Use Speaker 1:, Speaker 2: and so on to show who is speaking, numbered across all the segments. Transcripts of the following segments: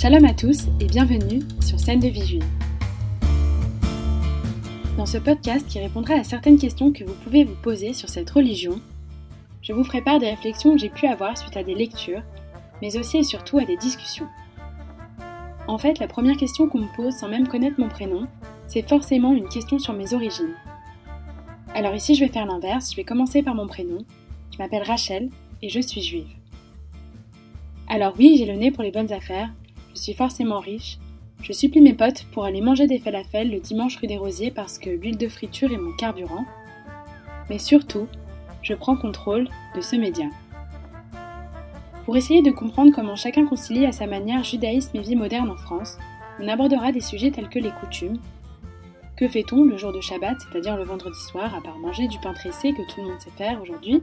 Speaker 1: Shalom à tous et bienvenue sur Scène de Vie. Dans ce podcast qui répondra à certaines questions que vous pouvez vous poser sur cette religion, je vous ferai part des réflexions que j'ai pu avoir suite à des lectures, mais aussi et surtout à des discussions. En fait, la première question qu'on me pose sans même connaître mon prénom, c'est forcément une question sur mes origines. Alors ici, je vais faire l'inverse, je vais commencer par mon prénom. Je m'appelle Rachel et je suis juive. Alors oui, j'ai le nez pour les bonnes affaires, je suis forcément riche, je supplie mes potes pour aller manger des falafels le dimanche rue des Rosiers parce que l'huile de friture est mon carburant. Mais surtout, je prends contrôle de ce média. Pour essayer de comprendre comment chacun concilie à sa manière judaïsme et vie moderne en France, on abordera des sujets tels que les coutumes. Que fait-on le jour de Shabbat, c'est-à-dire le vendredi soir, à part manger du pain tressé que tout le monde sait faire aujourd'hui?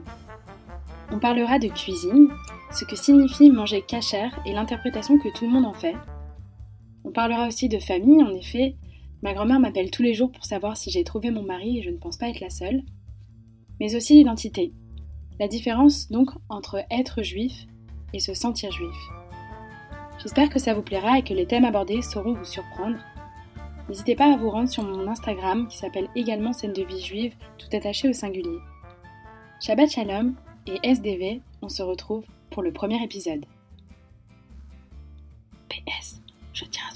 Speaker 1: On parlera de cuisine, ce que signifie manger cachère et l'interprétation que tout le monde en fait. On parlera aussi de famille, en effet. Ma grand-mère m'appelle tous les jours pour savoir si j'ai trouvé mon mari et je ne pense pas être la seule. Mais aussi l'identité. La différence donc entre être juif et se sentir juif. J'espère que ça vous plaira et que les thèmes abordés sauront vous surprendre. N'hésitez pas à vous rendre sur mon Instagram qui s'appelle également Scène de vie juive, tout attaché au singulier. Shabbat Shalom et SDV, on se retrouve pour le premier épisode. PS, je tiens à